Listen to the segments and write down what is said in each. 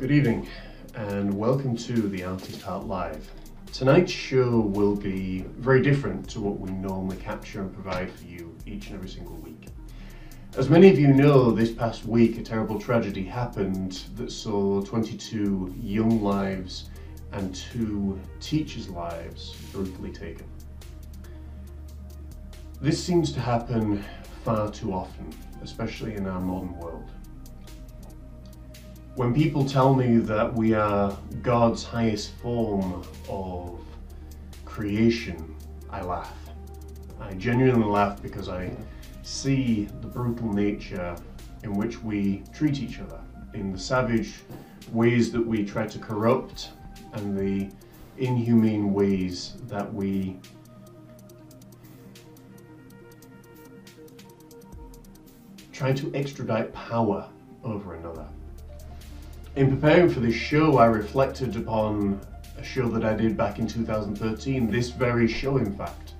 Good evening and welcome to the Artist Heart Live. Tonight's show will be very different to what we normally capture and provide for you each and every single week. As many of you know, this past week a terrible tragedy happened that saw 22 young lives and two teachers' lives brutally taken. This seems to happen far too often, especially in our modern world. When people tell me that we are God's highest form of creation, I laugh. I genuinely laugh because I see the brutal nature in which we treat each other, in the savage ways that we try to corrupt, and the inhumane ways that we try to extradite power over another. In preparing for this show, I reflected upon a show that I did back in 2013, this very show, in fact,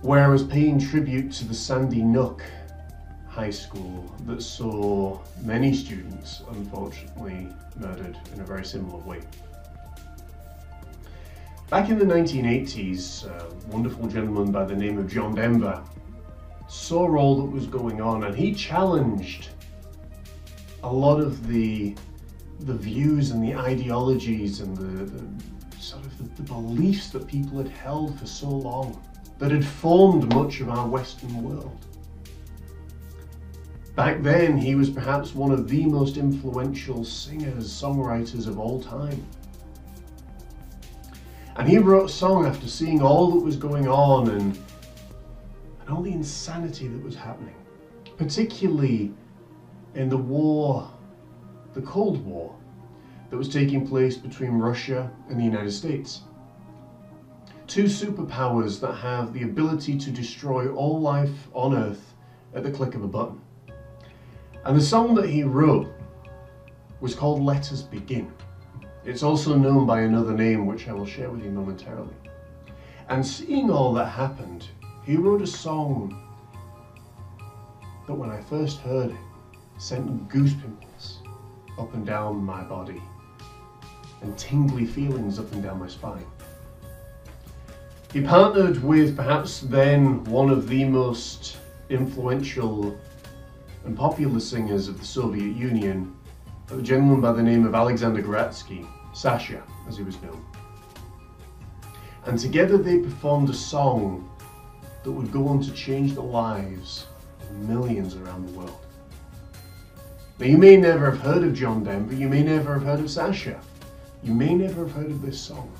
where I was paying tribute to the Sandy Nook High School that saw many students, unfortunately, murdered in a very similar way. Back in the 1980s, a wonderful gentleman by the name of John Denver saw all that was going on and he challenged a lot of the the views and the ideologies and the, the sort of the, the, beliefs that people had held for so long that had formed much of our Western world. Back then, he was perhaps one of the most influential singers, songwriters of all time. And he wrote a song after seeing all that was going on and, and all the insanity that was happening, particularly in the war, the Cold War, that was taking place between Russia and the United States. Two superpowers that have the ability to destroy all life on Earth at the click of a button. And the song that he wrote was called Let Us Begin. It's also known by another name, which I will share with you momentarily. And seeing all that happened, he wrote a song that when I first heard it, sent goose pimples up and down my body and tingly feelings up and down my spine. He partnered with perhaps then one of the most influential and popular singers of the Soviet Union, a gentleman by the name of Alexander Gradsky, Sasha as he was known. And together they performed a song that would go on to change the lives of millions around the world. Now, you may never have heard of John Denver, you may never have heard of Sasha, you may never have heard of this song.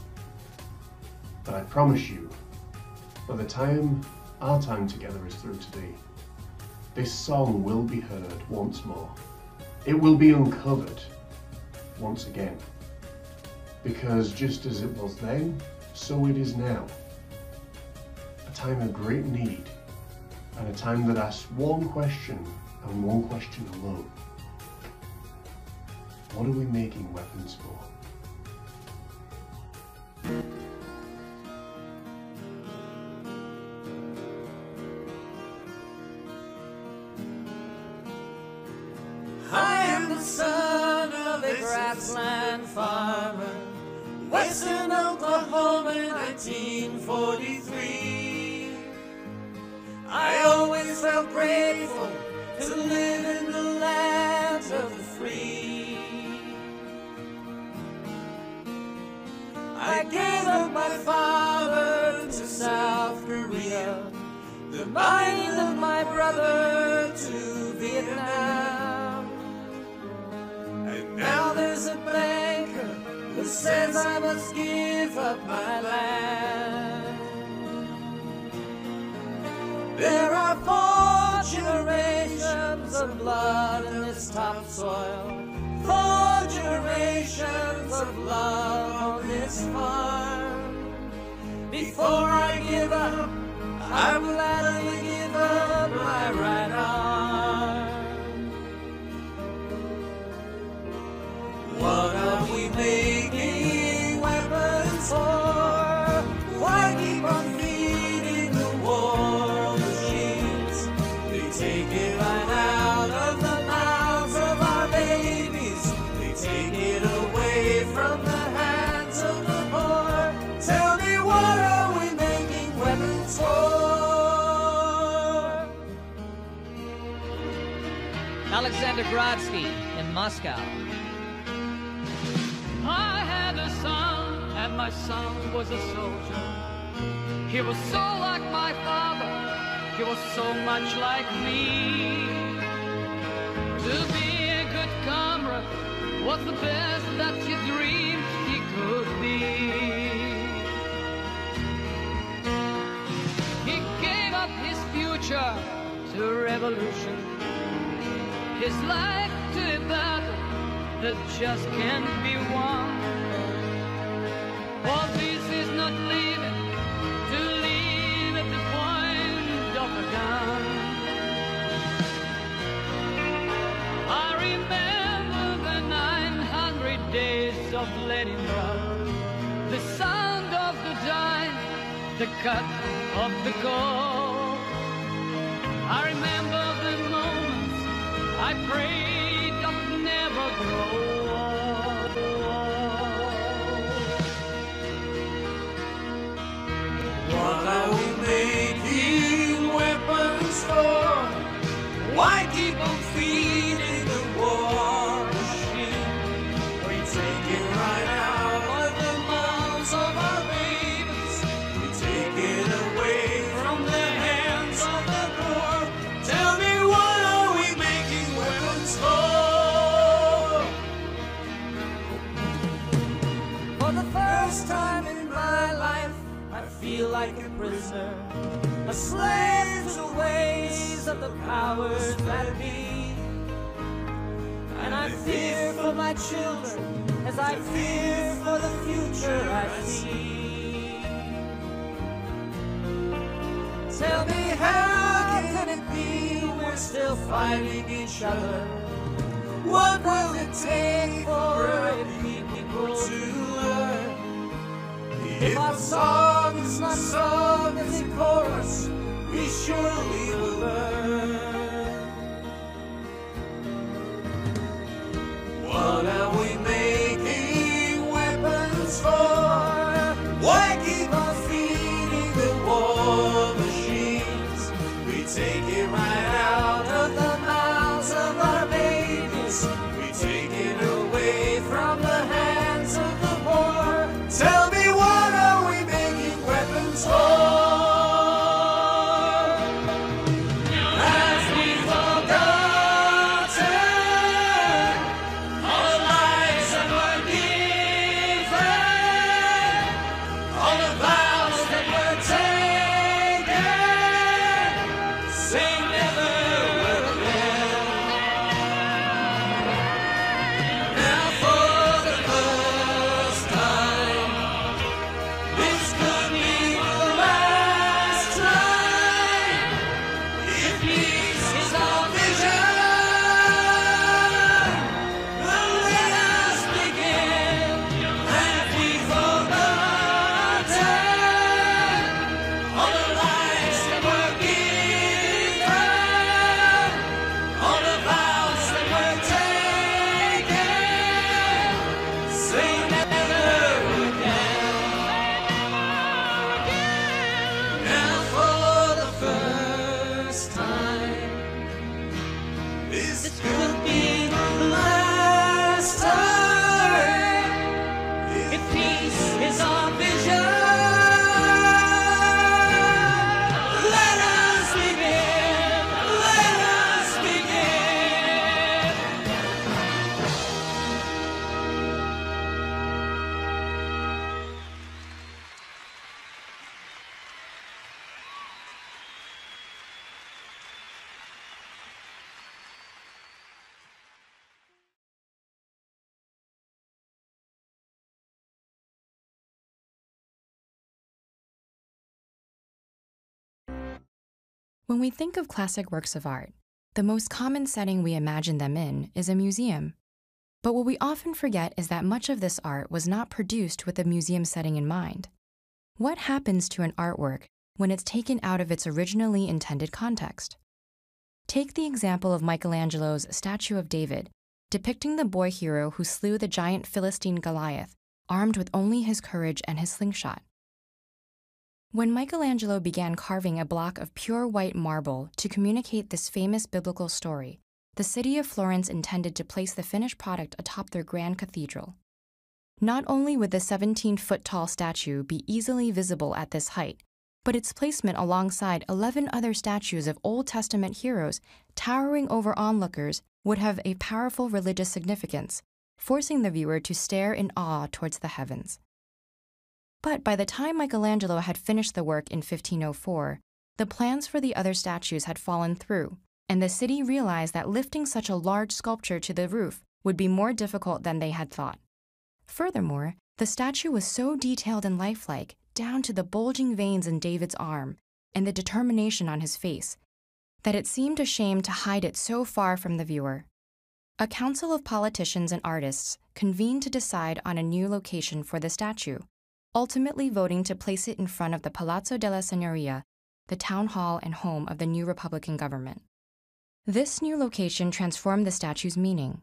But I promise you, by the time our time together is through today, this song will be heard once more. It will be uncovered once again. Because just as it was then, so it is now. A time of great need, and a time that asks one question and one question alone. What are we making weapons for? I am the son of a grassland farmer, Western Oklahoma, 1943. I always felt grateful to live in the land of the free. My father to South Korea, the mind of my brother to Vietnam. And now there's a banker who says I must give up my land. There are four generations of blood in this topsoil. Four generations of love on this farm. Before I give up, I will gladly give up my right arm. What are we making Alexander in Moscow. I had a son, and my son was a soldier. He was so like my father, he was so much like me. To be a good comrade was the best that you dreamed he could be. He gave up his future to revolution, his like to a battle that just can't be won. All this is not living to live at the point of a gun. I remember the 900 days of Leningrad, the sound of the dime, the cut of the gold. I prayed I'd never grow prisoner, a slave to the ways of the powers that be. And I fear for my children as I fear for the future I see. Tell me how can it be we're still fighting each other? What will it take for a people to? If our song is not sung as a chorus, we surely will learn. When we think of classic works of art, the most common setting we imagine them in is a museum. But what we often forget is that much of this art was not produced with a museum setting in mind. What happens to an artwork when it's taken out of its originally intended context? Take the example of Michelangelo's Statue of David, depicting the boy hero who slew the giant Philistine Goliath, armed with only his courage and his slingshot. When Michelangelo began carving a block of pure white marble to communicate this famous biblical story, the city of Florence intended to place the finished product atop their grand cathedral. Not only would the 17 foot tall statue be easily visible at this height, but its placement alongside 11 other statues of Old Testament heroes towering over onlookers would have a powerful religious significance, forcing the viewer to stare in awe towards the heavens. But by the time Michelangelo had finished the work in 1504, the plans for the other statues had fallen through, and the city realized that lifting such a large sculpture to the roof would be more difficult than they had thought. Furthermore, the statue was so detailed and lifelike, down to the bulging veins in David's arm and the determination on his face, that it seemed a shame to hide it so far from the viewer. A council of politicians and artists convened to decide on a new location for the statue, ultimately voting to place it in front of the Palazzo della Signoria, the town hall and home of the new Republican government. This new location transformed the statue's meaning.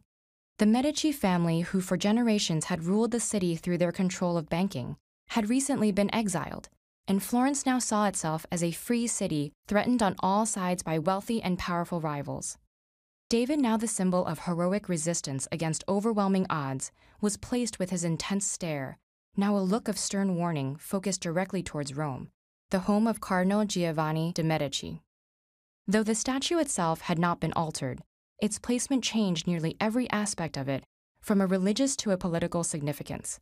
The Medici family, who for generations had ruled the city through their control of banking, had recently been exiled, and Florence now saw itself as a free city threatened on all sides by wealthy and powerful rivals. David, now the symbol of heroic resistance against overwhelming odds, was placed with his intense stare, now a look of stern warning focused directly towards Rome, the home of Cardinal Giovanni de' Medici. Though the statue itself had not been altered, its placement changed nearly every aspect of it, from a religious to a political significance.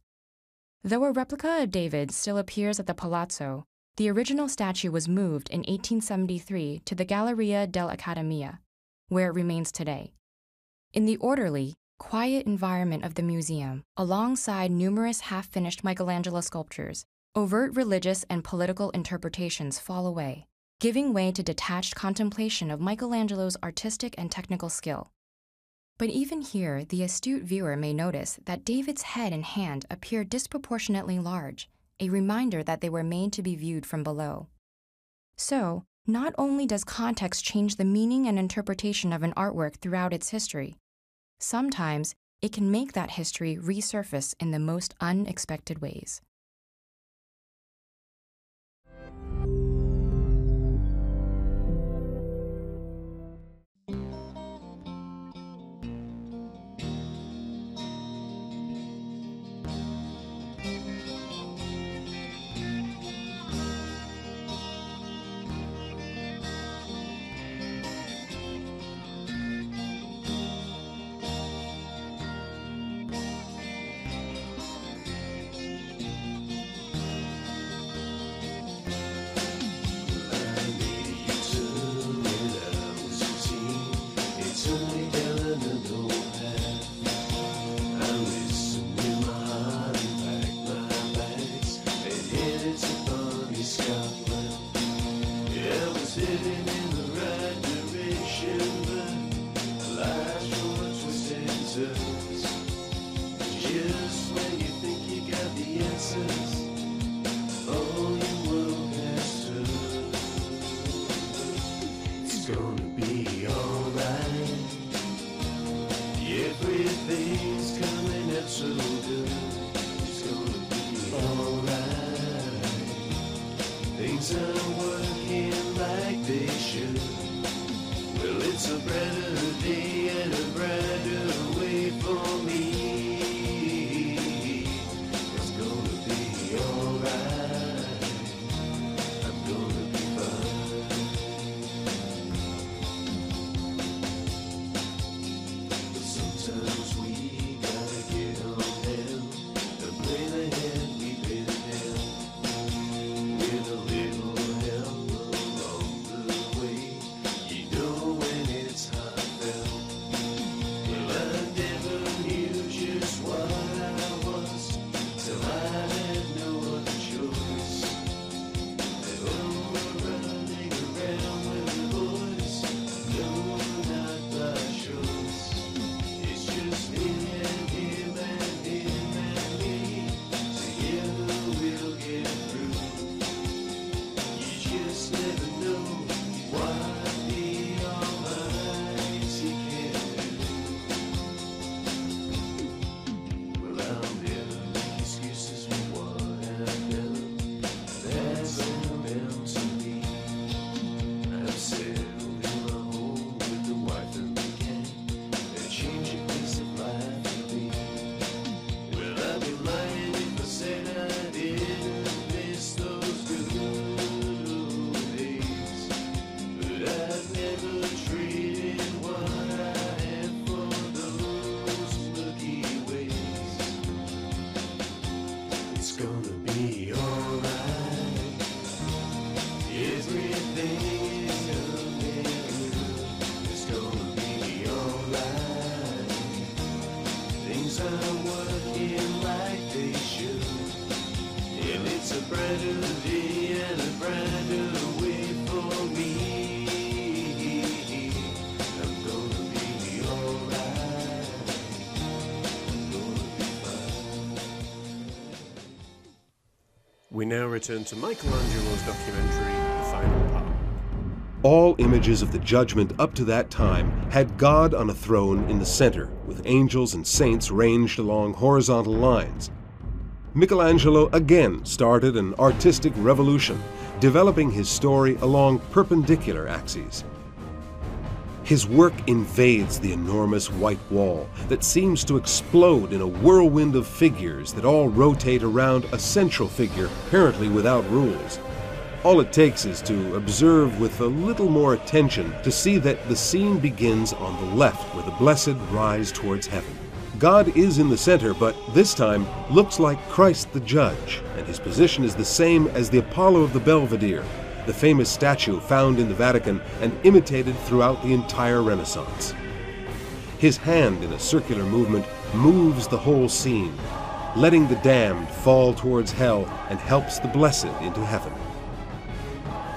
Though a replica of David still appears at the Palazzo, the original statue was moved in 1873 to the Galleria dell'Accademia, where it remains today. In the orderly, quiet environment of the museum, alongside numerous half finished Michelangelo sculptures, overt religious and political interpretations fall away, giving way to detached contemplation of Michelangelo's artistic and technical skill. But even here, the astute viewer may notice that David's head and hand appear disproportionately large, a reminder that they were made to be viewed from below. So, not only does context change the meaning and interpretation of an artwork throughout its history, sometimes it can make that history resurface in the most unexpected ways. Return to Michelangelo's documentary, The Final Part. All images of the judgment up to that time had God on a throne in the center, with angels and saints ranged along horizontal lines. Michelangelo again started an artistic revolution, developing his story along perpendicular axes. His work invades the enormous white wall that seems to explode in a whirlwind of figures that all rotate around a central figure, apparently without rules. All it takes is to observe with a little more attention to see that the scene begins on the left where the blessed rise towards heaven. God is in the center, but this time looks like Christ the Judge, and his position is the same as the Apollo of the Belvedere, the famous statue found in the Vatican and imitated throughout the entire Renaissance. His hand in a circular movement moves the whole scene, letting the damned fall towards hell and helps the blessed into heaven.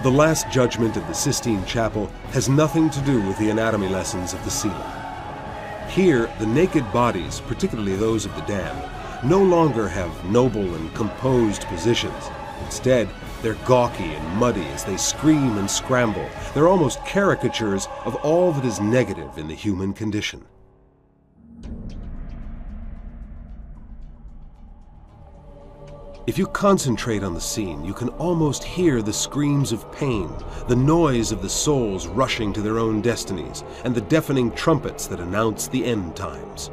The Last Judgment of the Sistine Chapel has nothing to do with the anatomy lessons of the ceiling. Here, the naked bodies, particularly those of the damned, no longer have noble and composed positions. Instead, they're gawky and muddy as they scream and scramble. They're almost caricatures of all that is negative in the human condition. If you concentrate on the scene, you can almost hear the screams of pain, the noise of the souls rushing to their own destinies, and the deafening trumpets that announce the end times.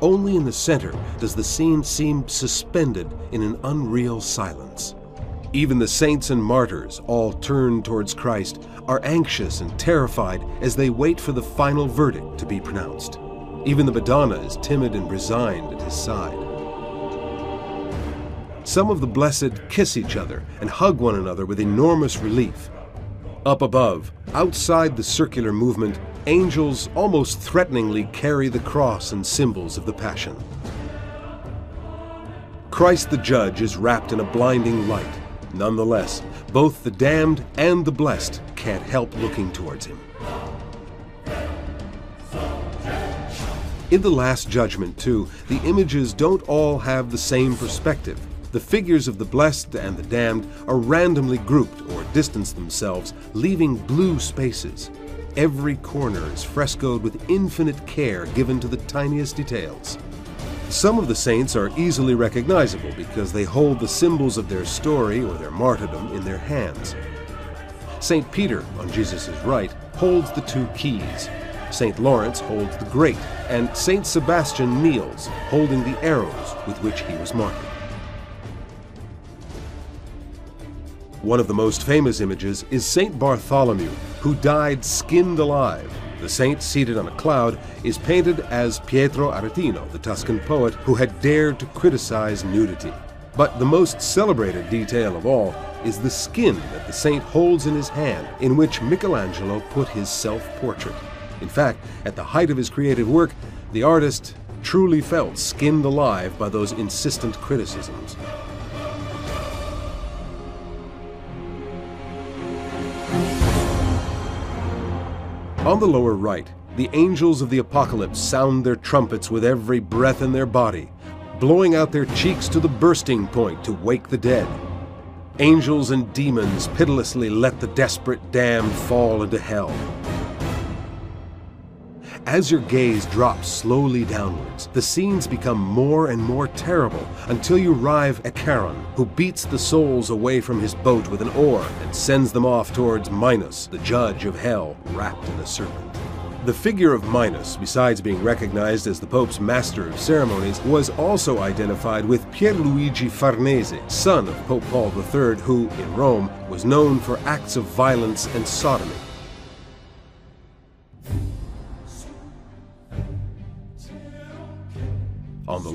Only in the center does the scene seem suspended in an unreal silence. Even the saints and martyrs, all turned towards Christ, are anxious and terrified as they wait for the final verdict to be pronounced. Even the Madonna is timid and resigned at his side. Some of the blessed kiss each other and hug one another with enormous relief. Up above, outside the circular movement, angels almost threateningly carry the cross and symbols of the Passion. Christ the Judge is wrapped in a blinding light. Nonetheless, both the damned and the blessed can't help looking towards him. In the Last Judgment, too, the images don't all have the same perspective. The figures of the blessed and the damned are randomly grouped or distance themselves, leaving blue spaces. Every corner is frescoed with infinite care given to the tiniest details. Some of the saints are easily recognizable because they hold the symbols of their story or their martyrdom in their hands. St. Peter, on Jesus' right, holds the two keys. St. Lawrence holds the grate, and St. Sebastian kneels, holding the arrows with which he was martyred. One of the most famous images is St. Bartholomew, who died skinned alive. The saint seated on a cloud is painted as Pietro Aretino, the Tuscan poet who had dared to criticize nudity. But the most celebrated detail of all is the skin that the saint holds in his hand, in which Michelangelo put his self portrait. In fact, at the height of his creative work, the artist truly felt skinned alive by those insistent criticisms. On the lower right, the angels of the apocalypse sound their trumpets with every breath in their body, blowing out their cheeks to the bursting point to wake the dead. Angels and demons pitilessly let the desperate damned fall into hell. As your gaze drops slowly downwards, the scenes become more and more terrible until you arrive at Charon, who beats the souls away from his boat with an oar and sends them off towards Minos, the judge of hell, wrapped in a serpent. The figure of Minos, besides being recognized as the Pope's master of ceremonies, was also identified with Pierluigi Farnese, son of Pope Paul III, who, in Rome, was known for acts of violence and sodomy.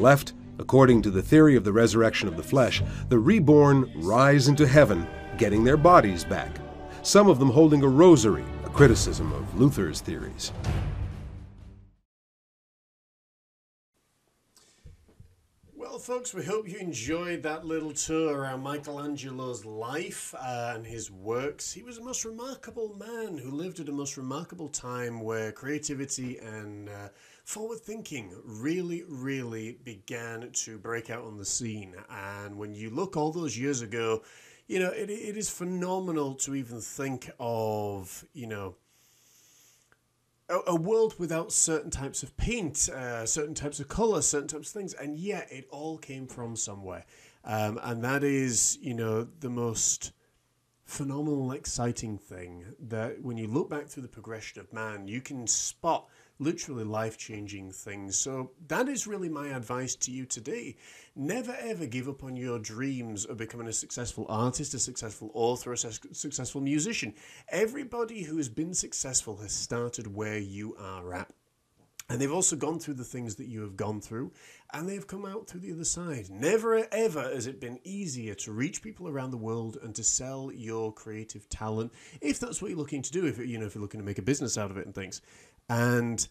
Left, according to the theory of the resurrection of the flesh, the reborn rise into heaven, getting their bodies back, some of them holding a rosary, a criticism of Luther's theories. Well, folks, we hope you enjoyed that little tour around Michelangelo's life uh, and his works. He was a most remarkable man who lived at a most remarkable time where creativity and uh, forward thinking really, really began to break out on the scene. And when you look all those years ago, you know, it, it is phenomenal to even think of, you know, a, a world without certain types of paint, uh, certain types of color, certain types of things, and yet it all came from somewhere, um, and that is, you know, the most phenomenal, exciting thing that when you look back through the progression of man, you can spot literally life changing things. So, that is really my advice to you today. Never ever give up on your dreams of becoming a successful artist, a successful author, a su- successful musician. Everybody who has been successful has started where you are at. And they've also gone through the things that you have gone through, and they've come out through the other side. Never ever has it been easier to reach people around the world and to sell your creative talent, if that's what you're looking to do. If you know, if you're looking to make a business out of it and things. And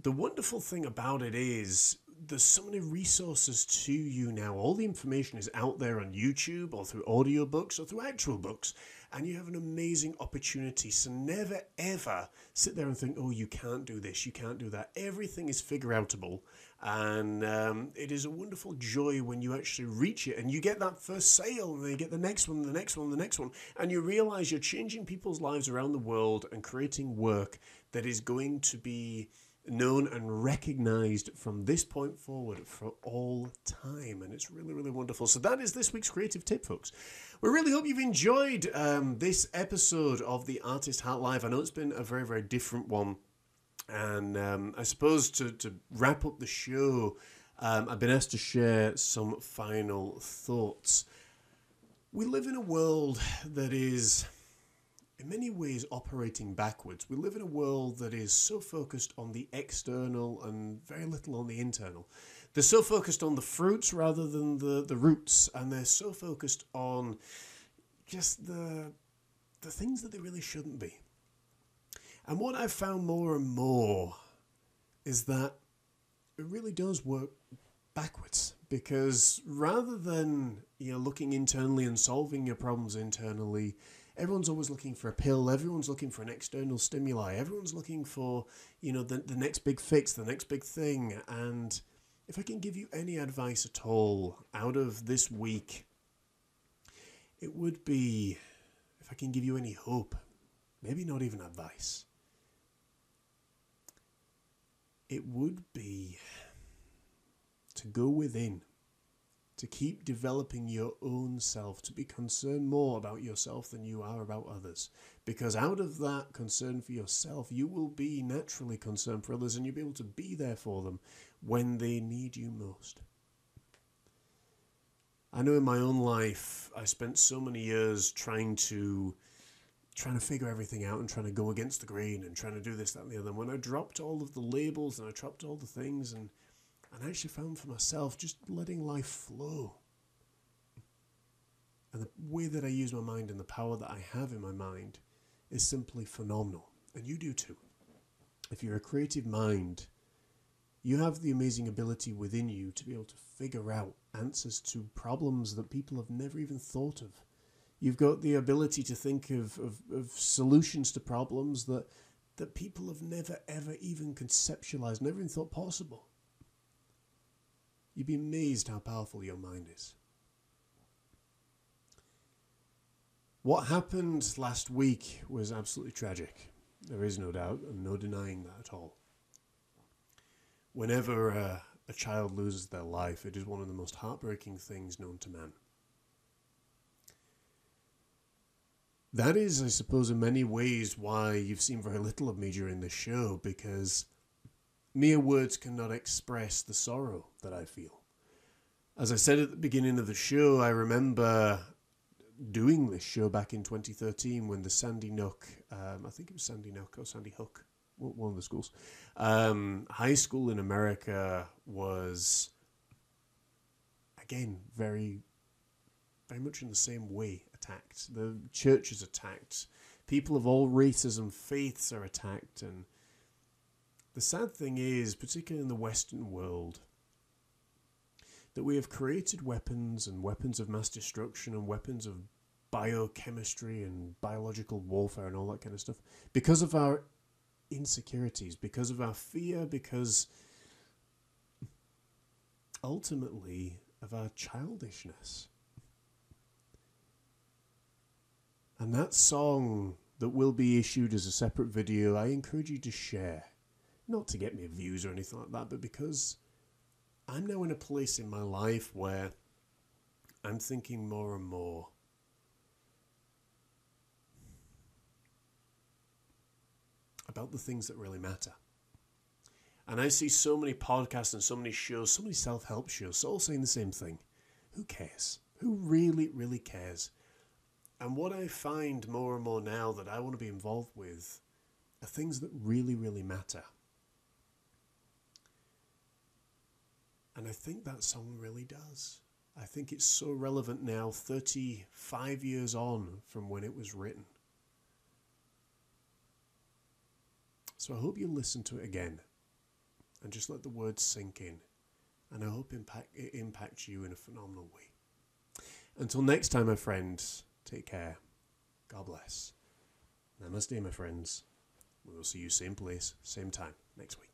the wonderful thing about it is there's so many resources to you now. All the information is out there on YouTube or through audiobooks or through actual books. And you have an amazing opportunity. So never ever sit there and think, oh, you can't do this, you can't do that. Everything is figure outable. And um, it is a wonderful joy when you actually reach it and you get that first sale and then you get the next one, the next one, the next one. And you realize you're changing people's lives around the world and creating work that is going to be known and recognized from this point forward for all time. And it's really, really wonderful. So, that is this week's creative tip, folks. We really hope you've enjoyed um, this episode of the Artist Hat Live. I know it's been a very, very different one. And um, I suppose to, to wrap up the show, um, I've been asked to share some final thoughts. We live in a world that is in many ways operating backwards. We live in a world that is so focused on the external and very little on the internal. They're so focused on the fruits rather than the, the roots, and they're so focused on just the the things that they really shouldn't be. And what I've found more and more is that it really does work backwards because rather than you know looking internally and solving your problems internally everyone's always looking for a pill. Everyone's looking for an external stimuli. Everyone's looking for you know the, the next big fix the next big thing. And if i can give you any advice at all out of this week it would be if i can give you any hope maybe not even advice it would be to go within to keep developing your own self, to be concerned more about yourself than you are about others. Because out of that concern for yourself, you will be naturally concerned for others and you'll be able to be there for them when they need you most. I know in my own life, I spent so many years trying to trying to figure everything out and trying to go against the grain and trying to do this, that, and the other. And when I dropped all of the labels and I dropped all the things and and I actually found for myself just letting life flow. And the way that I use my mind and the power that I have in my mind is simply phenomenal. And you do too. If you're a creative mind, you have the amazing ability within you to be able to figure out answers to problems that people have never even thought of. You've got the ability to think of, of, of solutions to problems that, that people have never ever even conceptualized, never even thought possible. You'd be amazed how powerful your mind is. What happened last week was absolutely tragic. There is no doubt and no denying that at all. Whenever uh, a child loses their life, it is one of the most heartbreaking things known to man. That is, I suppose, in many ways why you've seen very little of me during this show, because mere words cannot express the sorrow that I feel. As I said at the beginning of the show, I remember doing this show back in 2013 when the Sandy Nook, um, I think it was Sandy Nook or Sandy Hook, one of the schools, um, high school in America was, again, very, very much in the same way attacked. The church is attacked. People of all races and faiths are attacked. And the sad thing is, particularly in the Western world, that we have created weapons and weapons of mass destruction and weapons of biochemistry and biological warfare and all that kind of stuff because of our insecurities, because of our fear, because ultimately of our childishness. And that song that will be issued as a separate video, I encourage you to share. Not to get me views or anything like that, but because I'm now in a place in my life where I'm thinking more and more about the things that really matter. And I see so many podcasts and so many shows, so many self help shows, all saying the same thing. Who cares? Who really, really cares? And what I find more and more now that I want to be involved with are things that really, really matter. And I think that song really does. I think it's so relevant now, 35 years on from when it was written. So I hope you listen to it again and just let the words sink in. And I hope impact, it impacts you in a phenomenal way. Until next time, my friends, take care. God bless. Namaste, my friends. We will see you same place, same time next week.